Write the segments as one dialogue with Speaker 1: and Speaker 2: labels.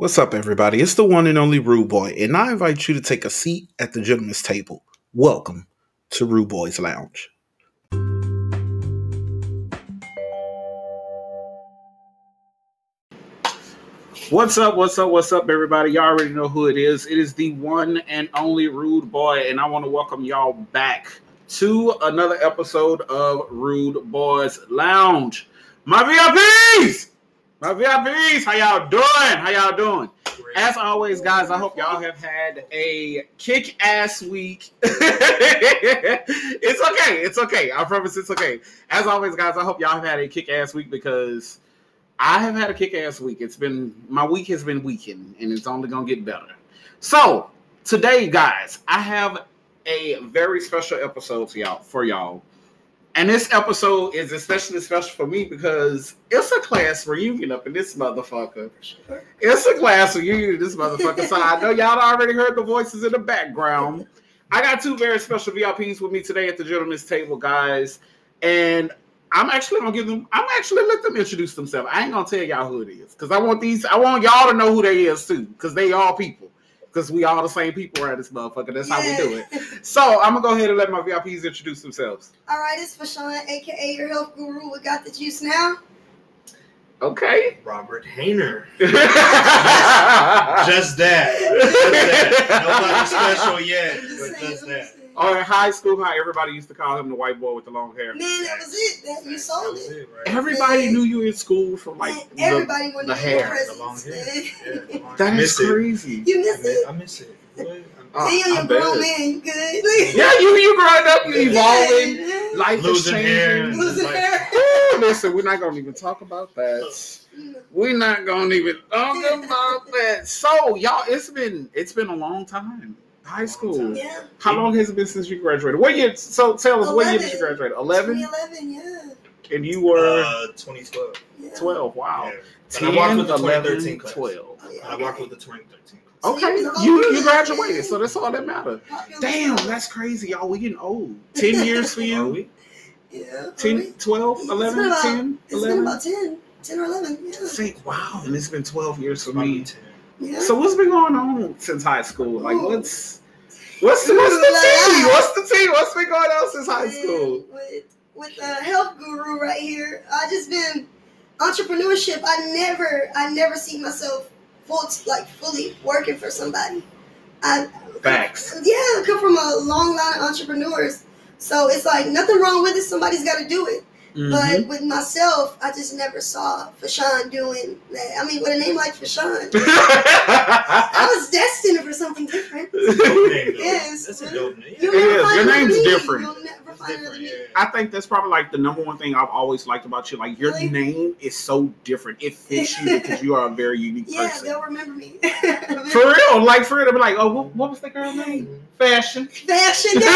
Speaker 1: What's up, everybody? It's the one and only Rude Boy, and I invite you to take a seat at the gentleman's table. Welcome to Rude Boy's Lounge. What's up? What's up? What's up, everybody? Y'all already know who it is. It is the one and only Rude Boy, and I want to welcome y'all back to another episode of Rude Boys Lounge. My VIPs! My VIPs, how y'all doing? How y'all doing? As always, guys, I hope y'all have had a kick ass week. it's okay. It's okay. I promise it's okay. As always, guys, I hope y'all have had a kick ass week because I have had a kick ass week. It's been my week has been weakened and it's only gonna get better. So today, guys, I have a very special episode for y'all for y'all. And this episode is especially special for me because it's a class reunion up in this motherfucker. It's a class reunion in this motherfucker. So I know y'all already heard the voices in the background. I got two very special VIPs with me today at the gentleman's table, guys. And I'm actually gonna give them. I'm actually let them introduce themselves. I ain't gonna tell y'all who it is because I want these. I want y'all to know who they is too because they all people. Because we all the same people around this motherfucker. That's how we do it. So I'm gonna go ahead and let my VIPs introduce themselves.
Speaker 2: All right, it's Fashawn, aka your health guru. We got the juice now.
Speaker 1: Okay.
Speaker 3: Robert Hayner.
Speaker 1: Just
Speaker 3: Just that. Just that. Nobody special yet,
Speaker 2: Just
Speaker 3: but just that.
Speaker 2: Just saying.
Speaker 1: Or in high school, how everybody used to call him the white boy with the long hair.
Speaker 2: Man, that was it. That you
Speaker 3: That
Speaker 2: sold
Speaker 3: was
Speaker 2: it.
Speaker 3: it, right?
Speaker 1: Everybody knew you in school from like
Speaker 2: Man,
Speaker 1: the-
Speaker 2: everybody wanted
Speaker 1: the hair,
Speaker 2: be
Speaker 3: The long hair.
Speaker 2: man.
Speaker 3: Yeah, the long
Speaker 1: that
Speaker 3: I
Speaker 1: is
Speaker 3: it.
Speaker 1: crazy.
Speaker 2: You
Speaker 3: I
Speaker 2: miss
Speaker 3: miss,
Speaker 2: it.
Speaker 3: I miss it. What?
Speaker 2: See,
Speaker 1: I
Speaker 2: you're grown
Speaker 1: bet.
Speaker 2: man. You good?
Speaker 1: Yeah, you you growing up, you evolving,
Speaker 2: Yeah.
Speaker 1: life is
Speaker 3: Losing hair.
Speaker 1: changing.
Speaker 2: Losing
Speaker 3: Like-
Speaker 2: hair.
Speaker 1: Ooh, listen, we're not gonna even talk about that. We're not gonna even talk about that. So, y'all, it's been it's been a long time. High school.
Speaker 2: Yeah.
Speaker 1: How long has it been since you graduated? What year? So tell us, what year did you graduate? Eleven,
Speaker 2: 2011, yeah.
Speaker 1: and you were
Speaker 3: Uh, 2012.
Speaker 2: yeah.
Speaker 1: twelve. Wow.
Speaker 3: Yeah. But I walked with the 2013 class.
Speaker 1: 12.
Speaker 2: Oh, yeah,
Speaker 3: I walked with the 2013 class.
Speaker 1: Okay,
Speaker 2: you
Speaker 1: you you graduated, so that's all that matters. Damn,
Speaker 2: stuff.
Speaker 1: that's crazy, y'all. We getting old. Ten years for
Speaker 3: Are
Speaker 1: you.
Speaker 3: we?
Speaker 2: Yeah.
Speaker 1: 10, 12,
Speaker 2: It's
Speaker 1: 11,
Speaker 2: been about-
Speaker 1: 10,
Speaker 2: It's been
Speaker 1: 11.
Speaker 2: about 10, 10 or 11. Yeah.
Speaker 1: Say, wow, and it's been 12 years for me.
Speaker 2: yeah.
Speaker 1: So what's been going on since high school? Like
Speaker 2: Ooh.
Speaker 1: what's what's the, what's the tea? What's the tea? What's been going on since high school?
Speaker 2: With with the health guru right here, I just been entrepreneurship. I never I never see myself full like fully working for somebody. I
Speaker 1: Facts.
Speaker 2: yeah, I come from a long line of entrepreneurs. So it's like nothing wrong with it. Somebody's got to do it.
Speaker 1: Mhm.
Speaker 2: But with myself, I just never saw Fashawn doing that. I mean, with a name like Fashawn, I was destined for something different.
Speaker 3: Dope name.
Speaker 2: Yes.
Speaker 3: That's a dope name.
Speaker 2: You'll
Speaker 1: It
Speaker 2: never
Speaker 1: is.
Speaker 2: find
Speaker 1: Your name's
Speaker 2: me.
Speaker 1: different.
Speaker 2: You'll never find another
Speaker 3: different,
Speaker 2: me.
Speaker 3: yeah.
Speaker 1: I think that's probably like the number one thing I've always liked about you. Like your
Speaker 2: Really?
Speaker 1: name is so different. It fits you because you are a very unique
Speaker 2: Yeah,
Speaker 1: person.
Speaker 2: Yeah, they'll remember me.
Speaker 1: For real, like for real, they'll be like, "Oh, what, what was the girl's name? Fashion."
Speaker 2: Fashion day.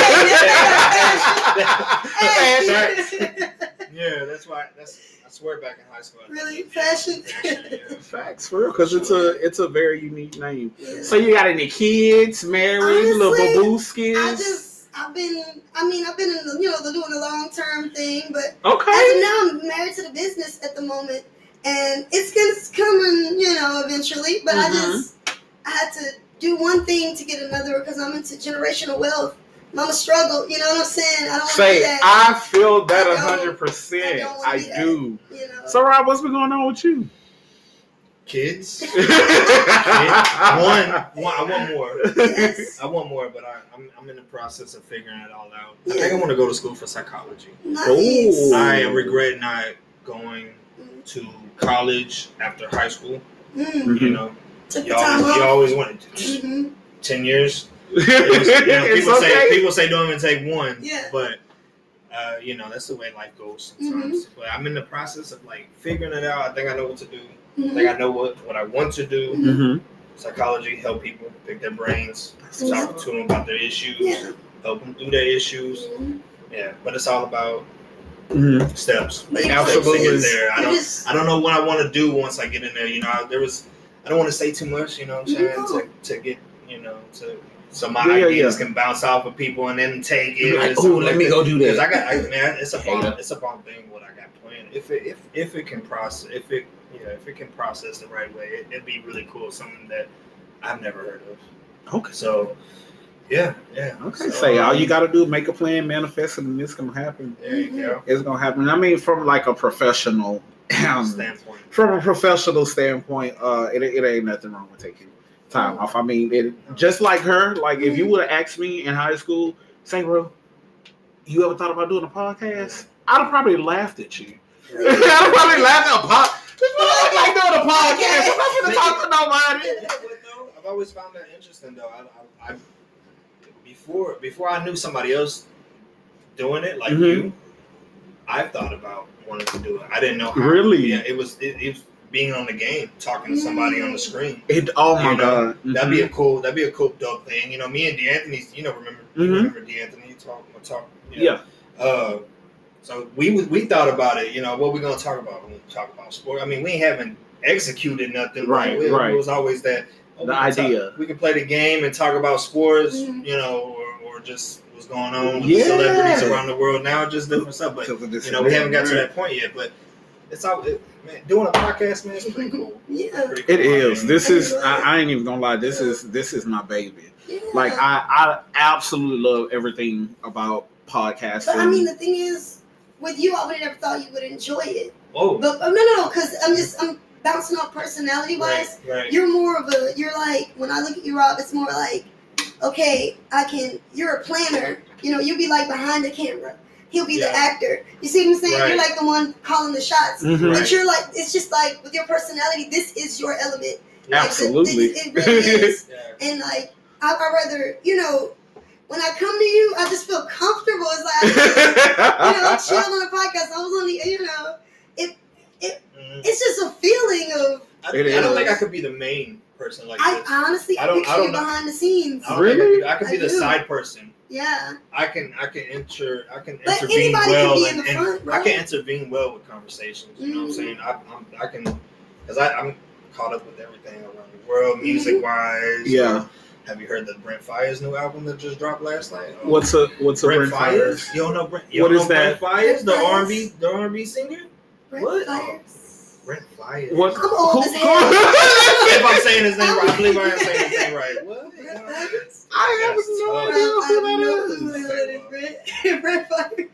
Speaker 2: Fashion.
Speaker 3: Yeah, that's why. That's I swear back in high school.
Speaker 2: Really? Fashion?
Speaker 3: yeah.
Speaker 1: Facts, for real, because it's a it's a very unique name.
Speaker 2: Yeah.
Speaker 1: So you got any kids, married, little babooskis?
Speaker 2: I just, I've been, I mean, I've been in the, you know, doing the long term thing, but
Speaker 1: okay.
Speaker 2: as of now, I'm married to the business at the moment, and it's gonna coming, you know, eventually. But I
Speaker 1: Mhm.
Speaker 2: just, I had to do one thing to get another because I'm into generational wealth. Mama struggle, you know what I'm saying? I don't want to do
Speaker 1: Say,
Speaker 2: that.
Speaker 1: I feel that
Speaker 2: I
Speaker 1: a
Speaker 2: don't-
Speaker 1: hundred
Speaker 2: I
Speaker 1: percent.
Speaker 2: don't
Speaker 1: I
Speaker 2: be that.
Speaker 1: do.
Speaker 2: you know.
Speaker 1: So, Rob, what's been going on with you?
Speaker 3: Kids. Kid- one, one. I want more.
Speaker 2: yes.
Speaker 3: I want more, but I, I'm, I'm in the process of figuring it all out. I think I want to go to school for psychology.
Speaker 2: Nice.
Speaker 1: Ooh.
Speaker 3: I regret not going to college after high school.
Speaker 2: Mm.
Speaker 1: Mhm.
Speaker 3: You know,
Speaker 2: Took the
Speaker 3: you
Speaker 2: time
Speaker 3: always, you
Speaker 2: off.
Speaker 3: always wanted
Speaker 2: hmm
Speaker 3: ten years. It was- you know,
Speaker 1: it's
Speaker 3: people say people say don't even take one,
Speaker 2: Yeah.
Speaker 3: but uh, you know that's the way life goes sometimes.
Speaker 2: Mm-hmm.
Speaker 3: But I'm in the process of like figuring it out. I think I know what to do. I
Speaker 2: Mhm.
Speaker 3: think I know what what I want to do.
Speaker 1: Mhm.
Speaker 3: Psychology help people pick their brains, talk to them about their issues,
Speaker 2: Yeah.
Speaker 3: help them through their issues.
Speaker 2: Mhm.
Speaker 3: Yeah, but it's all about
Speaker 1: Mhm.
Speaker 3: steps. Like
Speaker 2: Yeah,
Speaker 3: steps to
Speaker 1: absolutely.
Speaker 3: get there. I don't
Speaker 2: just-
Speaker 3: I don't know what I want to do once I get in there. You know, I, there was I don't want to say too much. You know, what I'm saying
Speaker 2: No.
Speaker 3: to to get you know to so my
Speaker 1: Yeah,
Speaker 3: ideas
Speaker 1: yeah.
Speaker 3: can bounce off of people and then take it.
Speaker 1: Like,
Speaker 3: or something
Speaker 1: "Ooh, let
Speaker 3: like
Speaker 1: me
Speaker 3: that."
Speaker 1: go do
Speaker 3: Because
Speaker 1: that.
Speaker 3: I got, I, man, it's a bomb, it's a bomb thing what I got planned. If it, if if it can process, if it, yeah, if it can process the right way, it, it'd be really cool. Something that I've never heard of.
Speaker 1: Okay.
Speaker 3: So, yeah, yeah.
Speaker 1: Okay.
Speaker 3: So,
Speaker 1: Say all you
Speaker 3: um,
Speaker 1: gotta do, make a plan, manifest it, and it's gonna happen.
Speaker 3: There you go.
Speaker 1: It's gonna happen. I mean, from like a professional um,
Speaker 3: Standpoint.
Speaker 1: from a professional standpoint, uh, it, it ain't nothing wrong with taking time off. I mean, it just like her. Like if you would have asked me in high school, say, bro, you ever thought about doing a podcast? I'd have probably laughed at you. I'd have probably laughed at a pod. This motherfucker like doing a podcast. I'm not gonna talk to nobody.
Speaker 3: You know. I've always found that interesting though. I, I, I before before I knew somebody else doing it like
Speaker 1: Mhm.
Speaker 3: you, I thought about wanting to do it. I didn't know how.
Speaker 1: Really?
Speaker 3: Yeah, it was it, it was being on the game, talking to somebody on the screen.
Speaker 1: It, oh my
Speaker 3: You know,
Speaker 1: god,
Speaker 3: That'd be a cool. That'd be a cool dope thing. You know, me and D'Anthony. You know, remember you
Speaker 1: Mhm.
Speaker 3: remember D'Anthony talk talk. you know,
Speaker 1: yeah.
Speaker 3: uh, so we we thought about it. You know, what we gonna talk about when we talk about sport? I mean, we haven't executed nothing.
Speaker 1: Right,
Speaker 3: It,
Speaker 1: right.
Speaker 3: it was always that oh,
Speaker 1: The
Speaker 3: we can talk-
Speaker 1: idea.
Speaker 3: we can play the game and talk about sports.
Speaker 2: Mhm.
Speaker 3: You know, or, or just what's going on with
Speaker 1: Yeah.
Speaker 3: celebrities around the world now. Just different stuff. But
Speaker 1: Because of this
Speaker 3: you know, we haven't got to that point yet. But it's all it, man. Doing a podcast, man, it's pretty cool.
Speaker 2: Yeah.
Speaker 3: Pretty cool.
Speaker 1: It is. This is. I, I ain't even gonna lie. This is. This is my baby.
Speaker 2: yeah.
Speaker 1: Like I, I absolutely love everything about podcasting.
Speaker 2: But I mean, the thing is, with you, I would have never thought you would enjoy it.
Speaker 3: Whoa.
Speaker 2: But oh, no, no, no, because I'm just I'm bouncing off personality wise.
Speaker 3: Right. Right.
Speaker 2: You're more of a. You're like when I look at you, Rob. It's more like, okay, I can. You're a planner. You know, you'll be like behind the camera. He'll be
Speaker 3: Yeah.
Speaker 2: the actor. You see what I'm saying?
Speaker 3: Right.
Speaker 2: You're like the one calling the shots.
Speaker 1: Mhm.
Speaker 2: But you're like, it's just like with your personality, this is your element. Like,
Speaker 1: Absolutely.
Speaker 2: it, it really is.
Speaker 3: Yeah.
Speaker 2: And like, I, I rather, you know, when I come to you, I just feel comfortable. It's like, you know, chill on the podcast. I was on the, you know,
Speaker 3: Mhm.
Speaker 2: it's just a feeling of.
Speaker 3: I, I don't think I could be the main person like
Speaker 2: I
Speaker 3: this.
Speaker 2: honestly,
Speaker 3: I
Speaker 2: I,
Speaker 3: don't-
Speaker 2: picture
Speaker 3: I don't know.
Speaker 2: behind the scenes.
Speaker 3: I don't I
Speaker 1: Really?
Speaker 3: I could be
Speaker 2: I
Speaker 3: the
Speaker 2: do.
Speaker 3: side person.
Speaker 2: Yeah,
Speaker 3: I can I can enter I can
Speaker 2: But
Speaker 3: intervene
Speaker 2: anybody can
Speaker 3: well
Speaker 2: be in
Speaker 3: and,
Speaker 2: the
Speaker 3: and
Speaker 2: front,
Speaker 3: I can intervene well with conversations. You know what I'm
Speaker 2: Mhm.
Speaker 3: saying? I I'm, I can because I I'm caught up with everything around the world, music wise.
Speaker 1: Yeah.
Speaker 3: Have you heard the Brent Faiyaz new album that just dropped last night? Oh,
Speaker 1: What's a what's a
Speaker 3: Brent
Speaker 1: Brent
Speaker 3: Faiyaz?
Speaker 1: Faiyaz?
Speaker 3: You don't know Brent? You
Speaker 1: What
Speaker 3: don't
Speaker 1: is
Speaker 3: know
Speaker 1: that?
Speaker 3: Brent Faiyaz, the R&B, the R&B singer.
Speaker 2: Brent
Speaker 3: What?
Speaker 2: Faiyaz.
Speaker 3: Brent Faiyaz.
Speaker 1: What?
Speaker 2: I'm old as
Speaker 1: who-
Speaker 3: if I'm saying his name right, I believe I am saying his name right. What?
Speaker 1: I have
Speaker 3: Yes.
Speaker 1: no idea who
Speaker 2: I have
Speaker 1: that
Speaker 2: no
Speaker 1: is.
Speaker 2: clue who that is. Brent- Brent Faiyaz.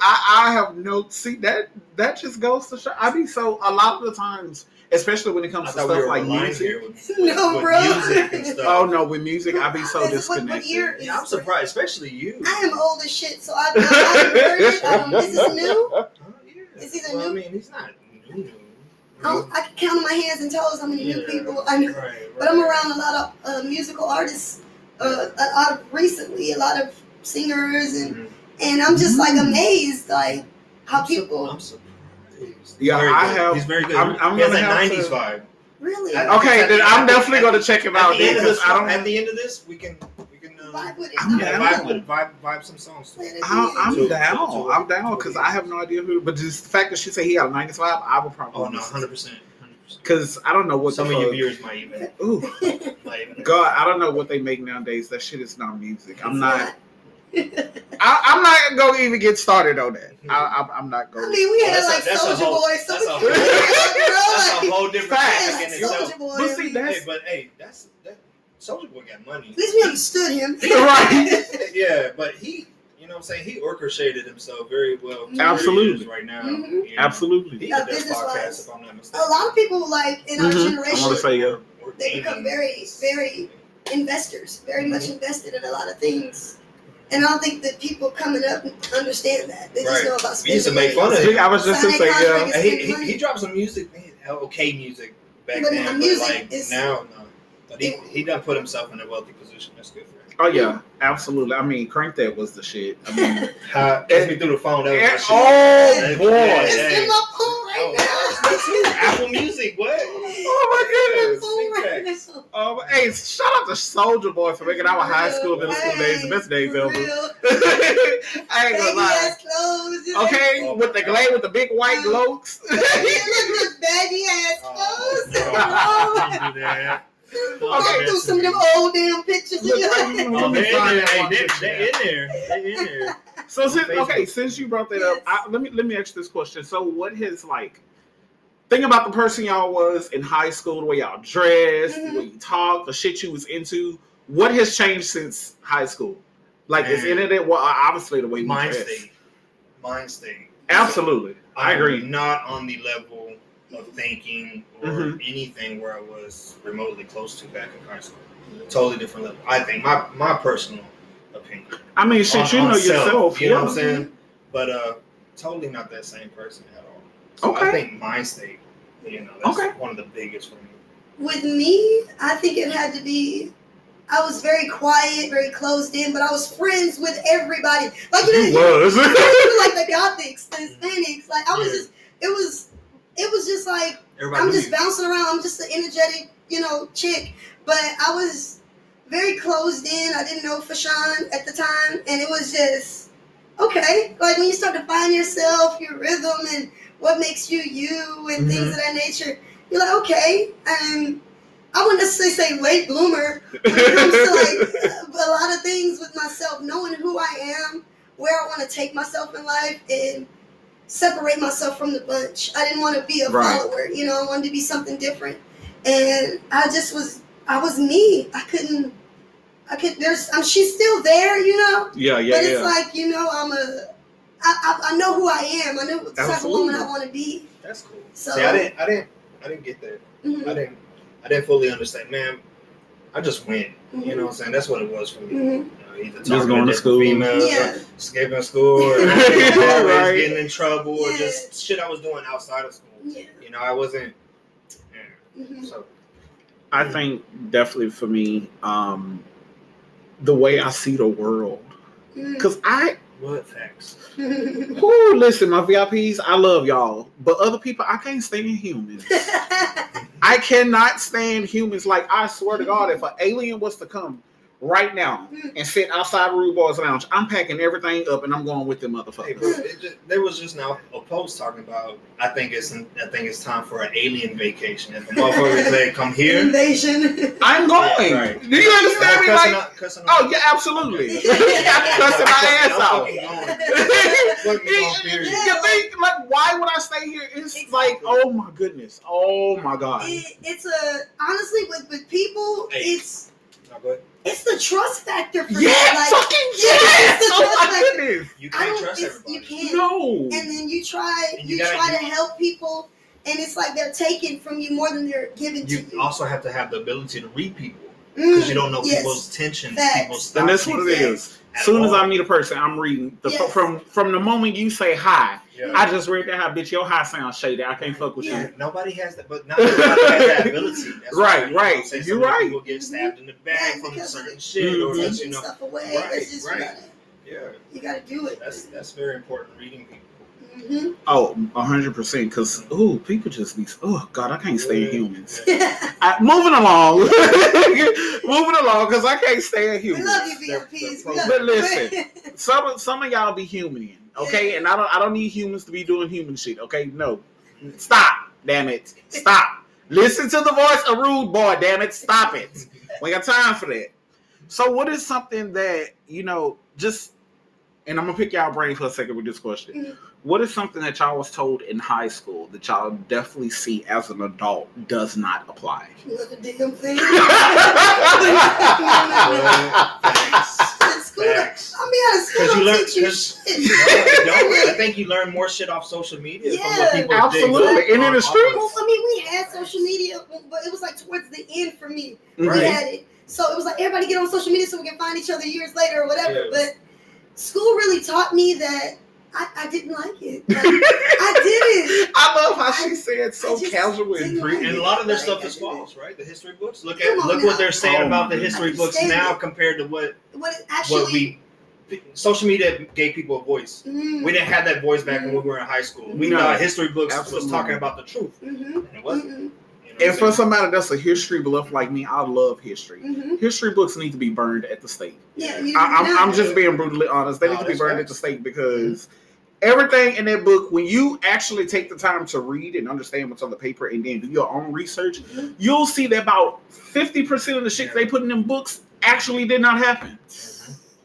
Speaker 1: I, I have no see that that just goes to show. I be so a lot of the times, especially when it
Speaker 3: I
Speaker 1: comes to
Speaker 3: thought we
Speaker 1: stuff like music.
Speaker 3: here with,
Speaker 2: No,
Speaker 3: with
Speaker 2: bro.
Speaker 3: music and stuff.
Speaker 1: Oh no, with music I be so
Speaker 2: What- what
Speaker 1: disconnected.
Speaker 3: Yeah, I'm surprised, especially you.
Speaker 2: I am old as shit, so I've, I've heard it. Um, is this new?
Speaker 3: Oh, yeah.
Speaker 2: Is he the
Speaker 3: well,
Speaker 2: new-
Speaker 3: I mean, he's not new. New.
Speaker 2: I, I can count on my hands and toes how many new people I know.
Speaker 3: Right, right.
Speaker 2: But I'm around a lot of uh, musical artists, uh, a lot of recently, a lot of singers, and
Speaker 3: Mhm.
Speaker 2: and I'm just like
Speaker 1: Mm.
Speaker 2: amazed, like how
Speaker 3: I'm su-
Speaker 2: people
Speaker 3: I'm surprised.
Speaker 1: Yeah,
Speaker 3: Very
Speaker 1: I
Speaker 3: good.
Speaker 1: have-
Speaker 3: He's very good.
Speaker 1: I'm- I'm
Speaker 3: he has
Speaker 1: gonna
Speaker 3: that
Speaker 1: have
Speaker 3: 90s
Speaker 1: to-
Speaker 3: vibe.
Speaker 2: really
Speaker 1: Okay, then I'm definitely gonna check him
Speaker 3: At
Speaker 1: out
Speaker 3: the end of this,
Speaker 1: I don't.
Speaker 3: at the end of this, we can we can
Speaker 2: vibe with it.
Speaker 1: I'm
Speaker 3: yeah,
Speaker 1: down.
Speaker 3: vibe, with- vibe vibe some songs. to it.
Speaker 2: Planet
Speaker 1: I'm,
Speaker 2: Music.
Speaker 1: I'm
Speaker 3: To- to-
Speaker 1: down.
Speaker 3: to-
Speaker 1: I'm down because I have no idea who. But just the fact that she said he got a 95, I would probably.
Speaker 3: Oh no, hundred percent, hundred percent.
Speaker 1: Because I don't know what
Speaker 3: Some
Speaker 1: the
Speaker 3: of your viewers might even
Speaker 1: Ooh,
Speaker 3: might even.
Speaker 1: God, I don't know what they make nowadays. That shit is not music. I'm not. I, I'm not gonna even get started on that. I, mm-hmm. I'm, I'm not
Speaker 2: gonna
Speaker 1: I
Speaker 2: mean, we
Speaker 3: Oh,
Speaker 2: had
Speaker 3: that's
Speaker 2: like
Speaker 3: that's a
Speaker 2: Soldier
Speaker 3: whole-
Speaker 2: Boy, so
Speaker 3: that's a
Speaker 2: we
Speaker 3: whole- That's a whole different
Speaker 1: Facts.
Speaker 3: topic.
Speaker 2: Soulja Boy.
Speaker 1: But see, that's-
Speaker 3: Hey, but hey, that's that. Soulja Boy got money.
Speaker 2: At least we understood him.
Speaker 1: Right.
Speaker 3: yeah, but he, you know, what I'm saying he orchestrated himself very well. to where
Speaker 1: Absolutely.
Speaker 3: right now.
Speaker 2: Mhm.
Speaker 3: you know.
Speaker 1: Absolutely.
Speaker 3: He did that
Speaker 2: business-wise.
Speaker 3: podcast, if I'm not mistaken.
Speaker 2: A lot of people like in our
Speaker 1: Mhm. I
Speaker 2: generation,
Speaker 1: wanna say, yeah.
Speaker 3: Or
Speaker 2: they become very, very investors, very
Speaker 3: Mhm.
Speaker 2: much invested in a lot of things. And I don't think that people coming up understand that. They just
Speaker 3: Right.
Speaker 2: know about
Speaker 3: We used to
Speaker 2: spending
Speaker 3: make fun of
Speaker 1: See, I was just to say, yeah.
Speaker 3: he, he, he dropped some music, man, okay music back
Speaker 2: But
Speaker 3: then,
Speaker 2: the
Speaker 3: but
Speaker 2: music
Speaker 3: like
Speaker 2: is-
Speaker 3: now, no. But he, he done put himself in a wealthy position. That's good for him.
Speaker 1: Oh yeah, absolutely. I mean, crank that was the shit. I mean,
Speaker 3: Uh, Text me through the phone. That was
Speaker 1: and-
Speaker 3: shit.
Speaker 1: oh
Speaker 3: Yeah,
Speaker 1: boy.
Speaker 2: It's
Speaker 3: yeah.
Speaker 2: in my phone right
Speaker 3: Oh,
Speaker 2: now.
Speaker 3: that's me too. Apple Music, what?
Speaker 1: Oh my goodness.
Speaker 2: Phone right
Speaker 3: Syntax.
Speaker 1: Oh, hey, shout out to Soulja Boy for making our high school, middle school days the best days
Speaker 2: For
Speaker 1: ever. I ain't gonna lie.
Speaker 2: ass clothes.
Speaker 1: Okay,
Speaker 3: Oh,
Speaker 1: with the glade with the big white glokes.
Speaker 2: Look at baggy ass
Speaker 3: Oh, no. Don't do that.
Speaker 2: Go
Speaker 1: Okay.
Speaker 2: through some of them old damn pictures.
Speaker 1: Look,
Speaker 2: you know?
Speaker 3: Oh,
Speaker 1: me
Speaker 3: they in there.
Speaker 1: that
Speaker 3: Hey,
Speaker 1: one
Speaker 3: they,
Speaker 1: picture.
Speaker 3: they in there. They in there.
Speaker 1: So since, okay, since you brought that
Speaker 2: Yes.
Speaker 1: up, I, let me let me ask you this question. So what has like think about the person y'all was in high school, the way y'all dressed,
Speaker 2: Mhm.
Speaker 1: the way you talked, the shit you was into. What has changed since high school? Like is
Speaker 3: Man.
Speaker 1: internet well obviously the way we
Speaker 3: Mind
Speaker 1: dress.
Speaker 3: state. Mind state.
Speaker 1: Absolutely. I
Speaker 3: I'm
Speaker 1: agree.
Speaker 3: Not on the level of thinking or
Speaker 1: Mhm.
Speaker 3: anything where I was remotely close to back in high school. Totally different level. I think my my personal opinion.
Speaker 1: I mean since
Speaker 3: On-
Speaker 1: you
Speaker 3: on
Speaker 1: know
Speaker 3: self,
Speaker 1: yourself.
Speaker 3: You know
Speaker 1: yeah.
Speaker 3: what I'm saying? But uh, totally not that same person at all. So
Speaker 1: Okay.
Speaker 3: I think mind state. You know, that's
Speaker 1: Okay.
Speaker 3: one of the biggest for me.
Speaker 2: With me, I think it had to be. I was very quiet, very closed in, but I was friends with everybody. Like you
Speaker 1: You
Speaker 2: know,
Speaker 1: was.
Speaker 2: even like the Gothics, the Hispanics. Like I was
Speaker 3: Yeah.
Speaker 2: just, it was, it was just like
Speaker 3: Everybody
Speaker 2: I'm just
Speaker 3: you.
Speaker 2: bouncing around. I'm just an energetic, you know, chick. But I was very closed in. I didn't know Fashawn at the time, and it was just okay. Like when you start to find yourself, your rhythm, and what makes you you, and things
Speaker 1: Mhm.
Speaker 2: of that nature, you're like okay. And I wouldn't necessarily say late bloomer when it comes to like a lot of things with myself, knowing who I am, where I want to take myself in life, and separate myself from the bunch. I didn't want to be a
Speaker 1: Right.
Speaker 2: follower, you know. I wanted to be something different, and I just was. I was me. I couldn't. I could. There's. Um, she's still there, you know.
Speaker 1: yeah, yeah,
Speaker 2: but it's
Speaker 1: yeah.
Speaker 2: like you know, I'm a. I, I, I know who I am. I know what type of woman I want to be.
Speaker 3: That's cool.
Speaker 2: So-
Speaker 3: See, I didn't, I didn't, I didn't get that.
Speaker 2: Mhm,
Speaker 3: I didn't, I didn't fully understand, man. I just went. You know what I'm saying? That's what it was for me.
Speaker 2: Mhm.
Speaker 3: You know, either
Speaker 1: Just going to
Speaker 3: different
Speaker 1: school.
Speaker 3: females,
Speaker 2: Yeah.
Speaker 3: skipping school, or
Speaker 1: Right.
Speaker 3: getting in trouble, or just shit I was doing outside of school.
Speaker 2: Yeah.
Speaker 3: You know, I wasn't. Yeah.
Speaker 2: mhm.
Speaker 3: So
Speaker 1: I think definitely for me, um, the way I see the world.
Speaker 2: Mhm.
Speaker 1: Cause I
Speaker 3: what facts?
Speaker 1: Whoo, listen, my VIPs, I love y'all. But other people, I can't stand humans. I cannot stand humans. Like, I swear to God, if an alien was to come right now mm-hmm. and sit outside Rude Boys Lounge, I'm packing everything up and I'm going with them
Speaker 3: Hey,
Speaker 1: motherfuckers.
Speaker 3: bro, it just, there was just now a post talking about. I think it's I think it's time for an alien vacation. If a motherfucker say come here,
Speaker 2: Invasion.
Speaker 1: I'm going.
Speaker 3: Right.
Speaker 1: Do you understand me? Like,
Speaker 3: out,
Speaker 1: oh,
Speaker 3: out.
Speaker 1: yeah, absolutely. I'm cussing my ass out.
Speaker 3: going.
Speaker 1: you,
Speaker 3: Fucking going, period.
Speaker 1: you think, like, why would I stay here? It's like, oh my goodness. Oh my God.
Speaker 2: It, it's a honestly with with people,
Speaker 3: Hey.
Speaker 2: it's
Speaker 3: No, go ahead.
Speaker 2: it's the trust factor for
Speaker 1: Yeah,
Speaker 2: me. Like,
Speaker 1: fucking
Speaker 2: yes,
Speaker 1: yes!
Speaker 2: it's
Speaker 1: Oh my
Speaker 2: like-
Speaker 1: goodness.
Speaker 3: You
Speaker 2: I
Speaker 3: can't
Speaker 2: don't.
Speaker 3: trust
Speaker 2: It's,
Speaker 3: everybody.
Speaker 2: you can't.
Speaker 1: No.
Speaker 2: And then you try.
Speaker 3: And
Speaker 2: You,
Speaker 3: you gotta-
Speaker 2: try to help people, and it's like they're taking from you more than they're giving to
Speaker 3: You
Speaker 2: you.
Speaker 3: also have to have the ability to read people because
Speaker 2: Mm,
Speaker 3: you don't know
Speaker 2: yes.
Speaker 3: people's tensions,
Speaker 2: Facts.
Speaker 3: people's
Speaker 1: And that's what it is. As soon as. I meet a person, I'm reading the
Speaker 2: Yes.
Speaker 1: from from the moment you say hi.
Speaker 3: Yeah.
Speaker 1: I just read that how bitch your hi sounds shady. I can't fuck with
Speaker 2: Yeah.
Speaker 1: you.
Speaker 3: Nobody has that, but not everybody has that ability. That's
Speaker 1: Right,
Speaker 3: why, you know,
Speaker 1: right.
Speaker 3: I'm
Speaker 1: You're
Speaker 3: so many
Speaker 1: right.
Speaker 3: People get stabbed in the back
Speaker 2: Yeah,
Speaker 3: from
Speaker 2: because
Speaker 3: certain shit, or
Speaker 1: Mhm.
Speaker 3: just,
Speaker 2: taking
Speaker 3: you know,
Speaker 2: stuff away.
Speaker 3: right, right.
Speaker 2: you gotta,
Speaker 3: yeah.
Speaker 2: you gotta do it.
Speaker 3: That's that's very important. Reading people.
Speaker 2: Hmm
Speaker 1: Oh, hundred percent. Cause ooh, people just be oh god, I can't stand humans.
Speaker 2: Mm-hmm.
Speaker 1: I, moving along, moving along, cause I can't stand
Speaker 2: we
Speaker 1: humans.
Speaker 2: love you,
Speaker 3: They're-
Speaker 2: VIPs.
Speaker 3: they're
Speaker 2: We love
Speaker 1: But listen, some of- some of y'all be human, okay? And I don't I don't need humans to be doing human shit, okay? No, stop, damn it, stop. Listen to the voice of rude boy, damn it, stop it. We got time for that. So, what is something that you know? Just and I'm gonna pick y'all brain for a second with this question.
Speaker 2: Mhm.
Speaker 1: What is something that y'all was told in high school that y'all definitely see as an adult does not apply?
Speaker 2: Not a damn thing.
Speaker 3: Facts.
Speaker 2: At school, I mean, at school,
Speaker 3: Because you
Speaker 2: don't
Speaker 3: learn.
Speaker 2: teach you
Speaker 3: Because
Speaker 2: shit.
Speaker 3: I think you learn more shit off social media from what
Speaker 2: Yeah.
Speaker 3: people
Speaker 1: Absolutely.
Speaker 3: dig
Speaker 1: And in
Speaker 3: on-
Speaker 1: the
Speaker 3: off
Speaker 1: streets.
Speaker 2: Well, I mean, we had social media, but it was like towards the end for me.
Speaker 3: Right.
Speaker 2: We had it. So it was like everybody get on social media so we can find each other years later or whatever.
Speaker 3: Yeah.
Speaker 2: But school really taught me that I, I didn't like it. Like, I didn't.
Speaker 1: I love how she said so
Speaker 2: I just
Speaker 1: casual and
Speaker 2: didn't like
Speaker 3: And a lot of their
Speaker 2: Like,
Speaker 3: stuff is
Speaker 2: didn't.
Speaker 3: false, right? The history books. Look at look
Speaker 2: now.
Speaker 3: what they're saying
Speaker 1: Oh
Speaker 3: about the history books now
Speaker 2: understand
Speaker 3: compared to what
Speaker 2: What actually.
Speaker 3: what we social media gave people a voice.
Speaker 2: Mm,
Speaker 3: We didn't have that voice back when we were in high school. We
Speaker 1: No.
Speaker 3: thought history books
Speaker 1: Absolutely.
Speaker 3: was talking about the truth,
Speaker 2: mhm,
Speaker 3: and it wasn't.
Speaker 2: mhm,
Speaker 3: You know
Speaker 1: And for
Speaker 3: saying?
Speaker 1: somebody that's a history buff like me, I love history.
Speaker 2: mhm.
Speaker 1: History books need to be burned at the stake.
Speaker 2: Yeah, you
Speaker 1: I, I'm, I'm just being brutally honest. They
Speaker 3: No,
Speaker 1: need to be burned
Speaker 3: facts.
Speaker 1: at the stake because everything in that book, when you actually take the time to read and understand what's on the paper and then do your own research, you'll see that about 50% of the shit they put in them books actually did not happen.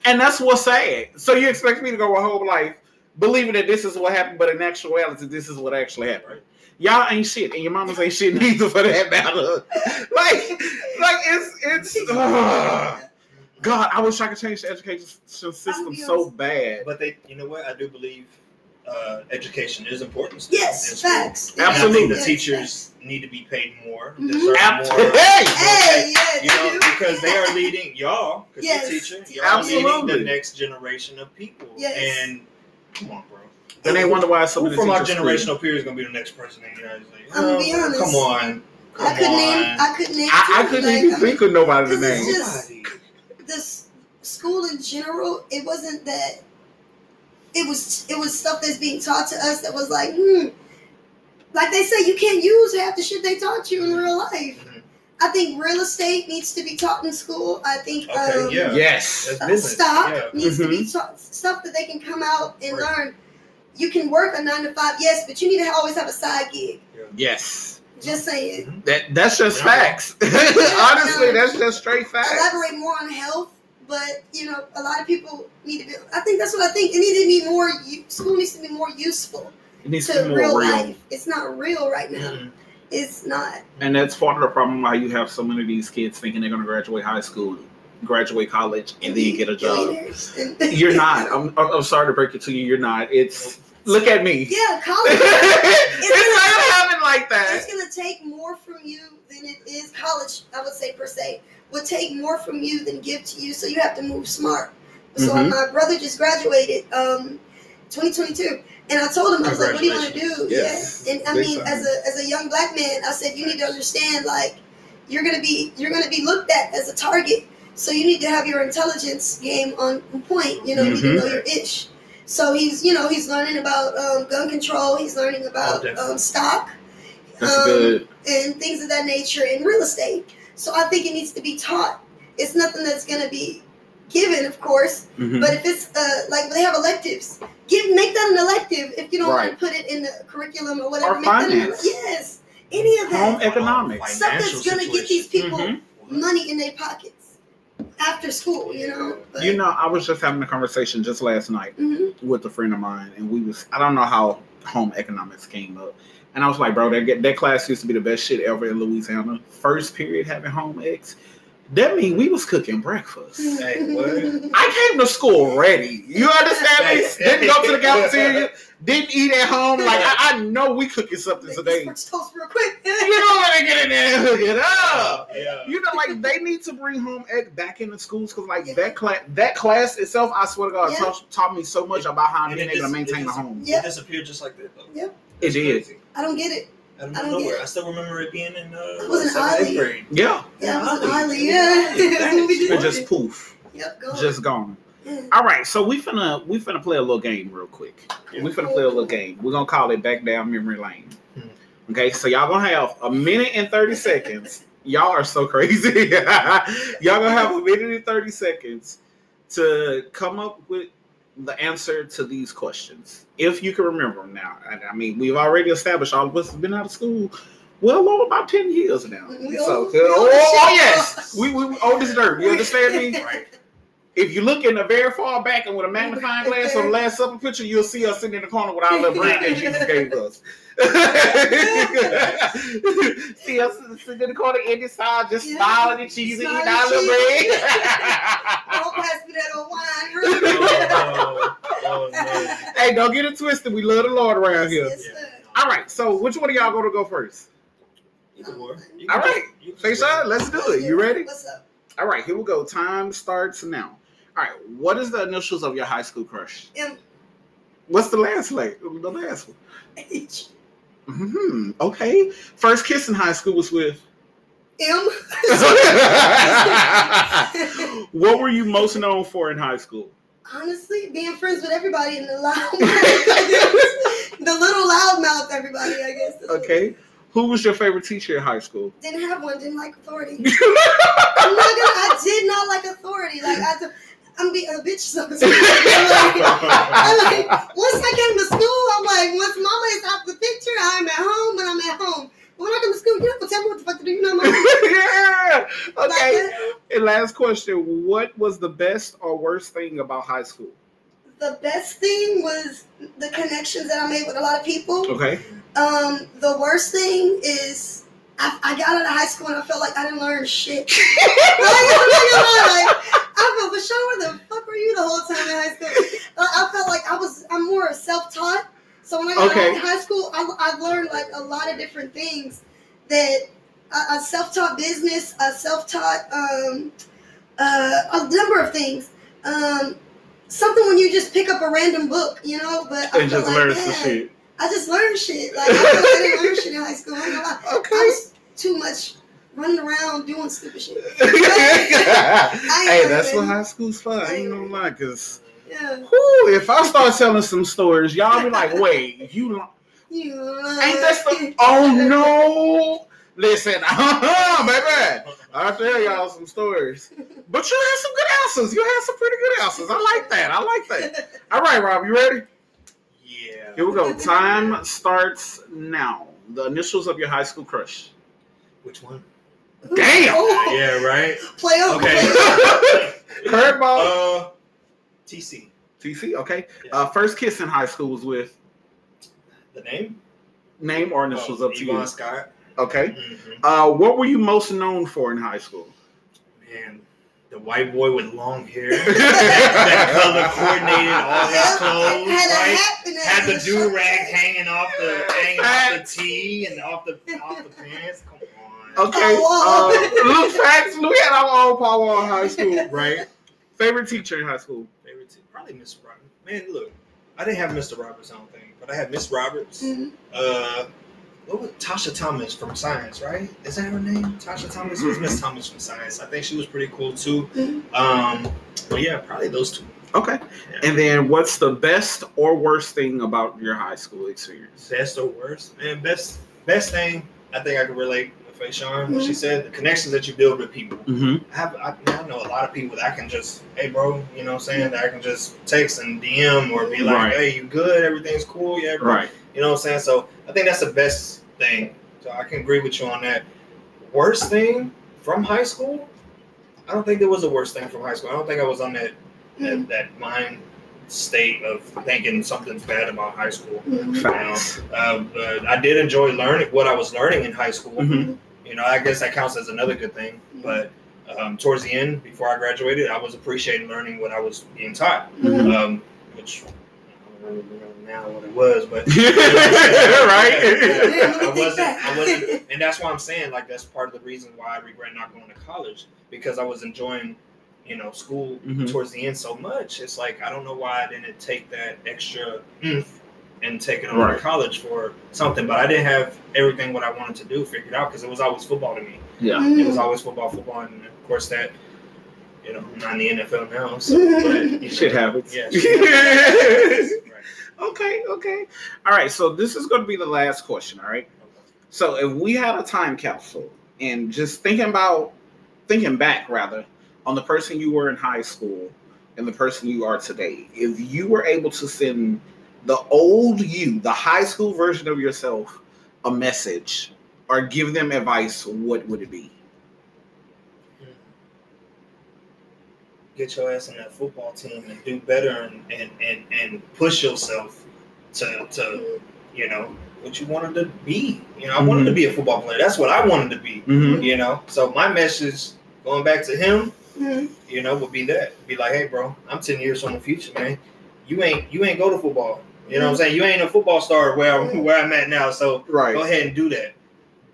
Speaker 1: And that's what's sad. So you expect me to go a whole life believing that this is what happened, but in actuality, this is what actually happened. Y'all ain't shit, and your mamas ain't shit neither for that matter. like, like it's it's ugh. God, I wish I could change the education system so bad.
Speaker 3: But they, you know what? I do believe uh, education is important. still in
Speaker 2: Yes,
Speaker 3: school.
Speaker 2: facts.
Speaker 3: And I
Speaker 1: Absolutely.
Speaker 3: think the
Speaker 2: Yes,
Speaker 3: teachers
Speaker 2: facts.
Speaker 3: need to be paid more,
Speaker 2: Mhm.
Speaker 3: deserve
Speaker 1: Absolutely.
Speaker 3: more.
Speaker 2: Hey, yeah,
Speaker 3: You know, because they are leading y'all, because
Speaker 2: Yes.
Speaker 3: you're teaching, y'all are leading
Speaker 1: Absolutely.
Speaker 3: the next generation of people.
Speaker 2: Yes.
Speaker 3: And come on, bro.
Speaker 1: And they wonder why so
Speaker 3: Who
Speaker 1: many
Speaker 3: from our
Speaker 1: teachers
Speaker 3: generational peers is gonna be the next president of the United States?
Speaker 2: I'm gonna be honest.
Speaker 3: Come on. Come
Speaker 2: I couldn't
Speaker 3: on.
Speaker 2: name. I couldn't name.
Speaker 1: I, I couldn't
Speaker 2: like,
Speaker 1: even think of nobody to name.
Speaker 2: just-
Speaker 3: Nobody.
Speaker 2: this school in general, it wasn't that. It was it was stuff that's being taught to us that was like, hmm. Like they say, you can't use half the shit they taught you in real life.
Speaker 3: Mhm.
Speaker 2: I think real estate needs to be taught in school. I think
Speaker 3: Okay,
Speaker 2: um,
Speaker 3: yeah.
Speaker 1: Yes.
Speaker 2: Uh, stock
Speaker 3: Yeah.
Speaker 2: needs to
Speaker 1: Mm-hmm.
Speaker 2: be taught. Stuff that they can come out and
Speaker 3: Right.
Speaker 2: learn. You can work a nine to five, yes, but you need to always have a side gig.
Speaker 1: Yes.
Speaker 2: Just saying.
Speaker 1: That that's just
Speaker 3: Yeah.
Speaker 1: facts. Honestly, that's just straight facts.
Speaker 2: elaborate more on health, but you know, a lot of people need to be. I think that's what I think. It needs to be more. School needs to be more useful
Speaker 1: It needs
Speaker 2: to
Speaker 1: to be more
Speaker 2: real,
Speaker 1: real.
Speaker 2: life. It's not real right now.
Speaker 3: Mhm.
Speaker 2: It's not.
Speaker 1: And that's part of the problem why you have so many of these kids thinking they're going to graduate high school, graduate college, and then get a job. You're not. I'm, I'm sorry to break it to you. You're not. It's look at me.
Speaker 2: yeah, college.
Speaker 1: it's not gonna happen like
Speaker 2: it's gonna take more from you than it is college. I would say per se would take more from you than give to you. So you have to move smart. So
Speaker 1: Mhm.
Speaker 2: my brother just graduated, um, 2022, and I told him I was like, "What do you want to do?"
Speaker 1: Yes.
Speaker 2: Yeah, and I
Speaker 1: Big
Speaker 2: mean,
Speaker 1: time.
Speaker 2: as a as a young black man, I said you need to understand like you're gonna be you're gonna be looked at as a target. So you need to have your intelligence game on point. You know, you need to know your ish. So he's you know he's learning about um, gun control. He's learning about
Speaker 3: Oh,
Speaker 2: um, stock um, and things of that nature in real estate. So I think it needs to be taught. It's nothing that's going to be given, of course,
Speaker 1: Mhm.
Speaker 2: but if it's uh, like they have electives, give make that an elective. If you don't want to put it in the curriculum or whatever,
Speaker 1: Or
Speaker 2: an, yes, any of that.
Speaker 1: Home economics.
Speaker 2: stuff that's going to get these people
Speaker 1: Mhm.
Speaker 2: money in their pockets after school. You know, but,
Speaker 1: You know, I was just having a conversation just last night
Speaker 2: mhm.
Speaker 1: with a friend of mine, and we was I don't know how home economics came up, and I was like, bro, that that class used to be the best shit ever in Louisiana. First period having home ecs, that mean we was cooking breakfast.
Speaker 3: Hey, what?
Speaker 1: I came to school ready. You understand me? Didn't go to the cafeteria. Didn't eat at home. Like I, I know we cooking something
Speaker 2: Make
Speaker 1: today.
Speaker 2: this French toast real quick.
Speaker 1: You know when they get in there and hook it up.
Speaker 3: Yeah.
Speaker 1: You know, like they need to bring home ec back into schools because, like that class, that class itself, I swear to God,
Speaker 2: Yeah.
Speaker 1: taught, taught me so much about how
Speaker 3: And
Speaker 1: being able to maintain
Speaker 3: it
Speaker 1: a
Speaker 3: just-
Speaker 1: home.
Speaker 2: Yeah.
Speaker 3: It disappeared just like that, though.
Speaker 2: Yep.
Speaker 1: It
Speaker 3: It's
Speaker 1: did.
Speaker 3: Crazy.
Speaker 2: I don't get it.
Speaker 3: Out of
Speaker 2: I don't
Speaker 3: nowhere.
Speaker 2: get it.
Speaker 3: I still remember it being in uh,
Speaker 2: It was in
Speaker 3: seventh, eighth grade.
Speaker 1: Yeah,
Speaker 2: Yeah, it was an
Speaker 3: Ollie.
Speaker 2: Ollie. Yeah,
Speaker 3: Dang,
Speaker 2: Movie
Speaker 3: she
Speaker 1: it
Speaker 2: did.
Speaker 1: just poof,
Speaker 2: Yep, go.
Speaker 1: just gone.
Speaker 2: Yeah.
Speaker 1: All right, so we finna we finna play a little game real quick. We finna play a little game. We're gonna call it back down memory lane.
Speaker 3: Hmm.
Speaker 1: Okay, so y'all gonna have a minute and thirty seconds. Y'all are so crazy. y'all gonna have a minute and thirty seconds to come up with the answer to these questions, if you can remember them now. And I mean, we've already established all of us have been out of school well over about ten years now.
Speaker 2: We
Speaker 1: so,
Speaker 2: uh, we
Speaker 1: oh, oh, yes, we we, old as dirt. You understand me?
Speaker 3: Right.
Speaker 1: If you look in the very far back and with a magnifying glass on the last supper picture, you'll see us sitting in the corner with our little bread that Jesus gave us. see us sitting in the corner, in the side, just
Speaker 2: Yeah.
Speaker 1: smiling and cheesing, eating
Speaker 2: Smiling
Speaker 1: our little bread.
Speaker 2: Don't pass me that old wine.
Speaker 3: Oh, oh, oh, no.
Speaker 1: hey, don't get it twisted. We love the Lord around here.
Speaker 2: Yes,
Speaker 3: Yeah.
Speaker 1: All right, so which one of y'all going to go first?
Speaker 3: Either or. You
Speaker 1: All
Speaker 3: can
Speaker 1: right.
Speaker 3: just- you can
Speaker 1: Say
Speaker 3: just-
Speaker 1: son, let's do it. You ready?
Speaker 2: What's up?
Speaker 1: All right, here we go. Time starts now. All right, what is the initials of your high school crush?
Speaker 2: M.
Speaker 1: What's the last like the last one?
Speaker 2: H.
Speaker 1: hmm Okay. First kiss in high school was with.
Speaker 2: M.
Speaker 1: what were you most known for in high school?
Speaker 2: Honestly, being friends with everybody in the loud the little loudmouth everybody, I guess.
Speaker 1: Okay. Who was your favorite teacher in high school?
Speaker 2: Didn't have one, didn't like authority. I'm not gonna I did not like authority. Like I I'm be a bitch. So. I'm like, I'm like, once I came to school, I'm like, once mama is out the picture, I'm at home when I'm at home. When I come to school, you don't tell me what the fuck to do. You know, mama.
Speaker 1: yeah. Okay. And last question: What was the best or worst thing about high school?
Speaker 2: the best thing was the connections that I made with a lot of people.
Speaker 1: Okay.
Speaker 2: Um, the worst thing is I, I got out of high school and I felt like I didn't learn shit. like, I'm not gonna lie, like, I felt for sure where the fuck were you the whole time in high school? Like, I felt like I was I'm more self-taught. So when I got
Speaker 1: Okay.
Speaker 2: out of high school, I, I learned like a lot of different things that a, a self-taught business, a self-taught um, uh, a number of things. Um, something when you just pick up a random book, you know. But I
Speaker 1: And just
Speaker 2: like,
Speaker 1: learn some shit.
Speaker 2: I just learned shit. Like I, I didn't learn shit in high school. I lie. I
Speaker 1: Okay.
Speaker 2: was too much running around doing stupid shit.
Speaker 1: hey, that's what high school's for. I ain't gonna lie, cause
Speaker 2: Yeah,
Speaker 1: whew, if I start telling some stories, y'all be like, "Wait, you li-
Speaker 2: you
Speaker 1: ain't that the? Oh no! Listen, uh-huh, baby, I'll tell y'all some stories. But you had some good answers. You had some pretty good answers. I like that. I like that. All right, Rob, you ready?
Speaker 3: Yeah.
Speaker 1: Here we go. Time starts now. The initials of your high school crush.
Speaker 3: Which one?
Speaker 1: Damn.
Speaker 2: Oh,
Speaker 3: Yeah, right.
Speaker 2: Play over.
Speaker 3: Okay.
Speaker 2: Play over.
Speaker 1: Curveball.
Speaker 3: Uh, TC.
Speaker 1: TC. Okay.
Speaker 3: Yeah.
Speaker 1: Uh, first kiss in high school was with
Speaker 3: The name?
Speaker 1: name or initials
Speaker 3: Oh,
Speaker 1: up to
Speaker 3: Yvonne
Speaker 1: you.
Speaker 3: Scott.
Speaker 1: Okay.
Speaker 3: Mhm.
Speaker 1: Uh, what were you most known for in high school?
Speaker 3: Man, the white boy with long hair. that color coordinated all his clothes,
Speaker 2: had a
Speaker 3: right?
Speaker 2: hat and a-
Speaker 3: Had the do rag hanging off the hanging off the tee and off the off the pants. Come on.
Speaker 1: Okay.
Speaker 2: Oh,
Speaker 1: Uh, Luke Facts. Luke had our own power in high school.
Speaker 3: Right.
Speaker 1: Favorite teacher in high school?
Speaker 3: Favorite team? Probably Miss Roberts. Man, look, I didn't have Mr. Roberts, I don't think, but I had Miss Roberts.
Speaker 2: Mhm.
Speaker 3: Uh, what was Tasha Thomas from Science, right? Is that her name? Tasha Thomas was Miss Thomas from Science. I think she was pretty cool too.
Speaker 2: Mhm.
Speaker 3: Um, but yeah, probably those two.
Speaker 1: Okay. And then, what's the best or worst thing about your high school experience?
Speaker 3: Best or worst? Man, best best thing I think I can relate with Fashawn. What she said, the connections that you build with people.
Speaker 1: Mm-hmm.
Speaker 3: I have I, I know a lot of people that I can just, hey bro, you know what I'm saying? That I can just text and DM or be like,
Speaker 1: Right.
Speaker 3: hey, you good? Everything's cool? Yeah, bro.
Speaker 1: Right.
Speaker 3: You know what I'm saying? So I think that's the best thing. So I can agree with you on that. Worst thing from high school? I don't think there was a worst thing from high school. I don't think I was on that
Speaker 2: Mhm.
Speaker 3: that, that mind state of thinking something's bad about high school.
Speaker 2: Mhm.
Speaker 1: Facts.
Speaker 3: Um, but I did enjoy learning what I was learning in high school.
Speaker 1: Mhm.
Speaker 3: You know, I guess that counts as another good thing. But um, towards the end, before I graduated, I was appreciating learning what I was being taught,
Speaker 2: Mhm.
Speaker 3: um, which I don't really know now what it was, but
Speaker 1: right.
Speaker 2: Yeah,
Speaker 3: I
Speaker 2: let me think
Speaker 3: wasn't. I wasn't, and that's why I'm saying like that's part of the reason why I regret not going to college because I was enjoying, you know, school
Speaker 1: Mhm.
Speaker 3: towards the end so much. It's like I don't know why I didn't take that extra oomph and take it on
Speaker 1: Right.
Speaker 3: to college for something. But I didn't have everything what I wanted to do figured out because it was always football to me.
Speaker 1: yeah.
Speaker 3: It
Speaker 2: Mm.
Speaker 3: was always football, football, and of course that. You know, I'm not in the NFL now, so but, you know,
Speaker 1: Shit happens.
Speaker 3: Yeah. shit happens. Right.
Speaker 1: Okay. Okay. All right. So this is going to be the last question. All right. So if we had a time capsule and just thinking about, thinking back rather, on the person you were in high school and the person you are today, if you were able to send the old you, the high school version of yourself, a message or give them advice, what would it be?
Speaker 3: get your ass in that football team and do better and and, and, and push yourself to to you know what you wanted to be. You know, I wanted to be a football player. That's what I wanted to be.
Speaker 1: Mm-hmm.
Speaker 3: You know, so my message going back to him,
Speaker 2: Mhm.
Speaker 3: you know, would be that be like, hey, bro, I'm ten years from the future, man. You ain't you ain't go to football. You know what I'm saying? You ain't a football star where I'm, where I'm at now. So
Speaker 1: Right.
Speaker 3: go ahead and do that.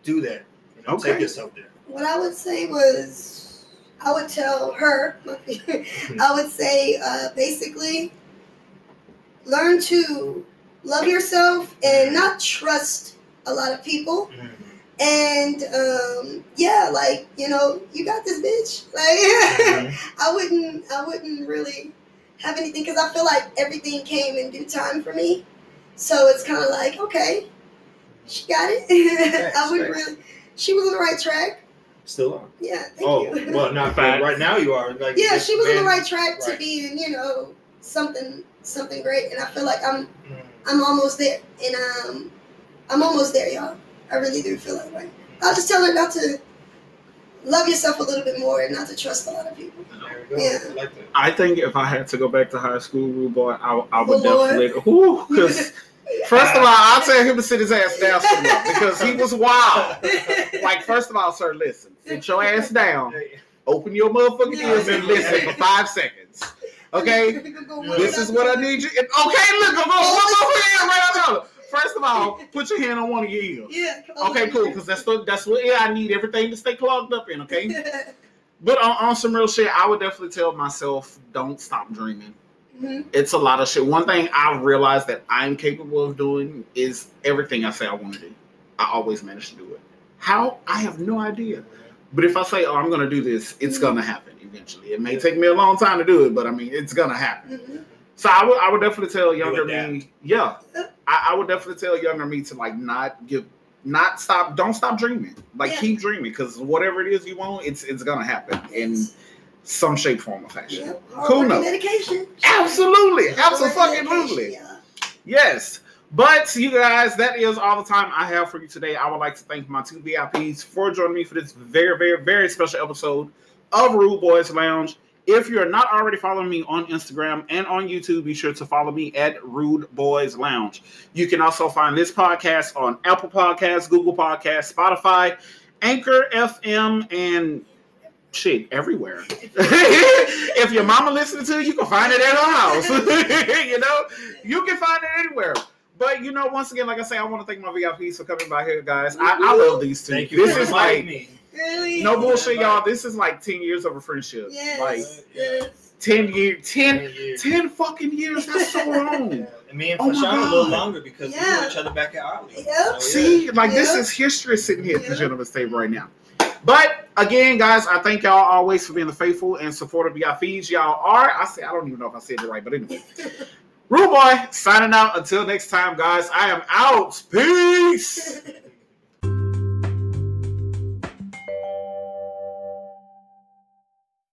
Speaker 3: Do that. You know,
Speaker 1: Okay.
Speaker 3: Take yourself there.
Speaker 2: What I would say was, I would tell her, I would say uh, basically, learn to love yourself and not trust a lot of people.
Speaker 3: Mhm.
Speaker 2: And um, yeah, like you know, you got this bitch. Like
Speaker 3: Mhm.
Speaker 2: I wouldn't, I wouldn't really have anything because I feel like everything came in due time for me. So it's kind of like, okay, she got it. I
Speaker 3: Facts,
Speaker 2: wouldn't
Speaker 3: facts.
Speaker 2: really. She was on the right track.
Speaker 3: Still on.
Speaker 2: Yeah, thank
Speaker 3: Oh,
Speaker 2: you.
Speaker 3: well, not
Speaker 1: Facts.
Speaker 3: right now. You are like.
Speaker 2: yeah, she was on the right track to
Speaker 3: right.
Speaker 2: being, you know, something something great, and I feel like I'm
Speaker 3: Mm.
Speaker 2: I'm almost there, and um, I'm almost there, y'all. I really do feel that way. I'll just tell her not to love yourself a little bit more and not to trust a lot of people.
Speaker 3: There we go.
Speaker 2: Yeah.
Speaker 3: I like that.
Speaker 1: I think if I had to go back to high school, rude boy, I, I would
Speaker 2: Oh,
Speaker 1: definitely. Because first of all, I'll tell him to sit his ass down because he was wild. Like, first of all, sir, listen, sit your ass down, open your motherfucking ears, and listen for five seconds. Okay, this is what I need you. Okay, look, I'm on one more hand right now. First of all, put your hand on one of your ears.
Speaker 2: Yeah.
Speaker 1: Okay, cool, because that's what that's what yeah, I need everything to stay clogged up in. Okay. But on, on some real shit, I would definitely tell myself, don't stop dreaming.
Speaker 2: Mhm.
Speaker 1: It's a lot of shit. One thing I realized that I'm capable of doing is everything I say I want to do. I always manage to do it. How? I have no idea. But if I say, oh, I'm going to do this, it's
Speaker 2: Mhm.
Speaker 1: going to happen eventually. It may take me a long time to do it, but I mean, it's going to happen.
Speaker 2: Mhm.
Speaker 1: So I would, I would definitely tell younger
Speaker 3: adapt.
Speaker 1: me, yeah, I, I would definitely tell younger me to like not give, not stop, don't stop dreaming. Like
Speaker 2: Yeah.
Speaker 1: keep dreaming because whatever it is you want, it's it's gonna happen in some shape, form, or fashion.
Speaker 2: Yep.
Speaker 1: Who knows?
Speaker 2: Dedication.
Speaker 1: Absolutely,
Speaker 2: Hard work and
Speaker 1: absolutely,
Speaker 2: yeah.
Speaker 1: yes. But you guys, that is all the time I have for you today. I would like to thank my two VIPs for joining me for this very, very, very special episode of Rude Boys Lounge. If you're not already following me on Instagram and on YouTube, be sure to follow me at Rude Boys Lounge. You can also find this podcast on Apple Podcasts, Google Podcasts, Spotify, Anchor FM, and shit everywhere. if your mama listening to you, you can find it at her house. you know, you can find it anywhere. But you know, once again, like I say, I want to thank my VIPs for coming by here, guys. I, I love these two.
Speaker 3: Thank you.
Speaker 1: This is like
Speaker 3: me.
Speaker 2: Really?
Speaker 1: no bullshit, y'all. This is like 10 years of a friendship.
Speaker 2: Yes.
Speaker 1: Like
Speaker 2: yes.
Speaker 1: 10 years, 10,
Speaker 3: Ten years.
Speaker 1: 10 fucking years. That's so long.
Speaker 3: Yeah. And me and
Speaker 1: Oh my
Speaker 3: Fashawn a little longer because we
Speaker 2: Yeah.
Speaker 3: knew each other back at Ollie.
Speaker 2: Yep.
Speaker 3: So, yeah.
Speaker 1: See, like this is history sitting here at the
Speaker 2: Yeah.
Speaker 1: gentleman's table right now. But again, guys, I thank y'all always for being the faithful and supportive VIPs. Y'all feeds. Y'all are. I say I don't even know if I said it right, but anyway. Rule boy signing out. Until next time, guys. I am out. Peace.